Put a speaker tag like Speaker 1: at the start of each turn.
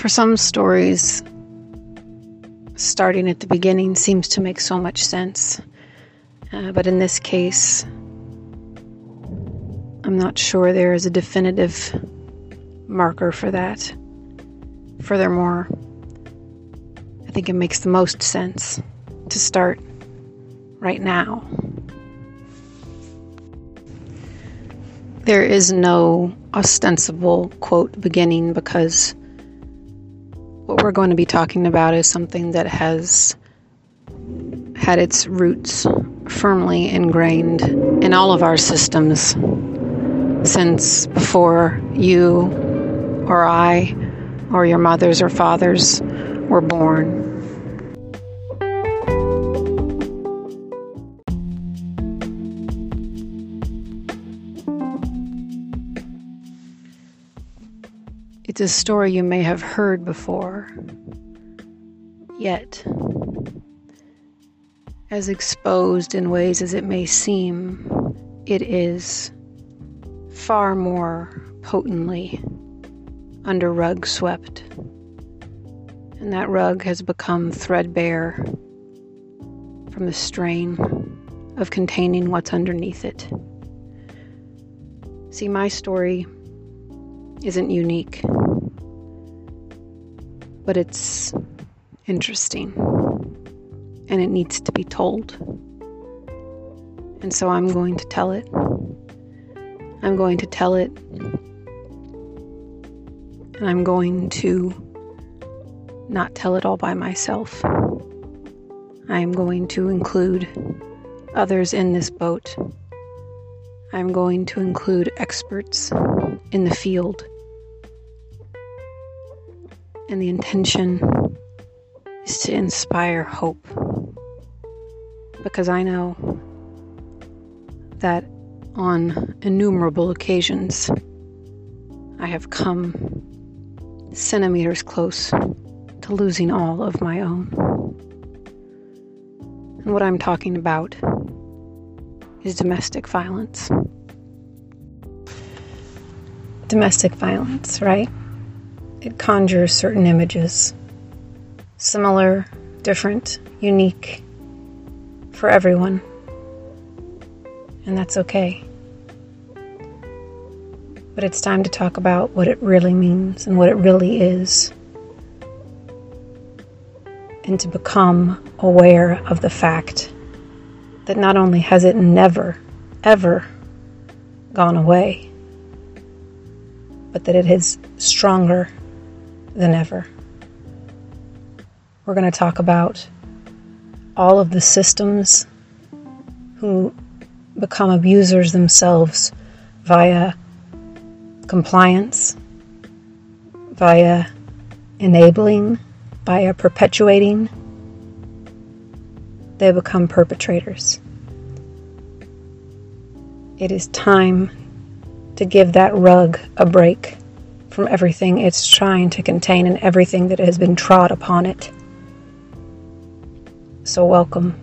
Speaker 1: For some stories, starting at the beginning seems to make so much sense. Uh, but in this case, I'm not sure there is a definitive marker for that. Furthermore, I think it makes the most sense to start right now. There is no ostensible quote beginning because what we're going to be talking about is something that has had its roots firmly ingrained in all of our systems since before you or I or your mothers or fathers were born. It's a story you may have heard before, yet, as exposed in ways as it may seem, it is far more potently under rug swept. And that rug has become threadbare from the strain of containing what's underneath it. See, my story isn't unique, but it's interesting and it needs to be told. And so I'm going to tell it. I'm going to tell it. And I'm going to not tell it all by myself. I am going to include others in this boat. I'm going to include experts in the field. And the intention is to inspire hope. Because I know that on innumerable occasions I have come centimeters close to losing all of my own. And what I'm talking about is domestic violence domestic violence, right? It conjures certain images. Similar, different, unique for everyone. And that's okay. But it's time to talk about what it really means and what it really is. And to become aware of the fact that not only has it never, ever gone away, but that it is stronger than ever. We're going to talk about all of the systems who become abusers themselves via compliance, via enabling, via perpetuating. They become perpetrators. It is time to give that rug a break from everything it's trying to contain and everything that has been trod upon it. So, welcome.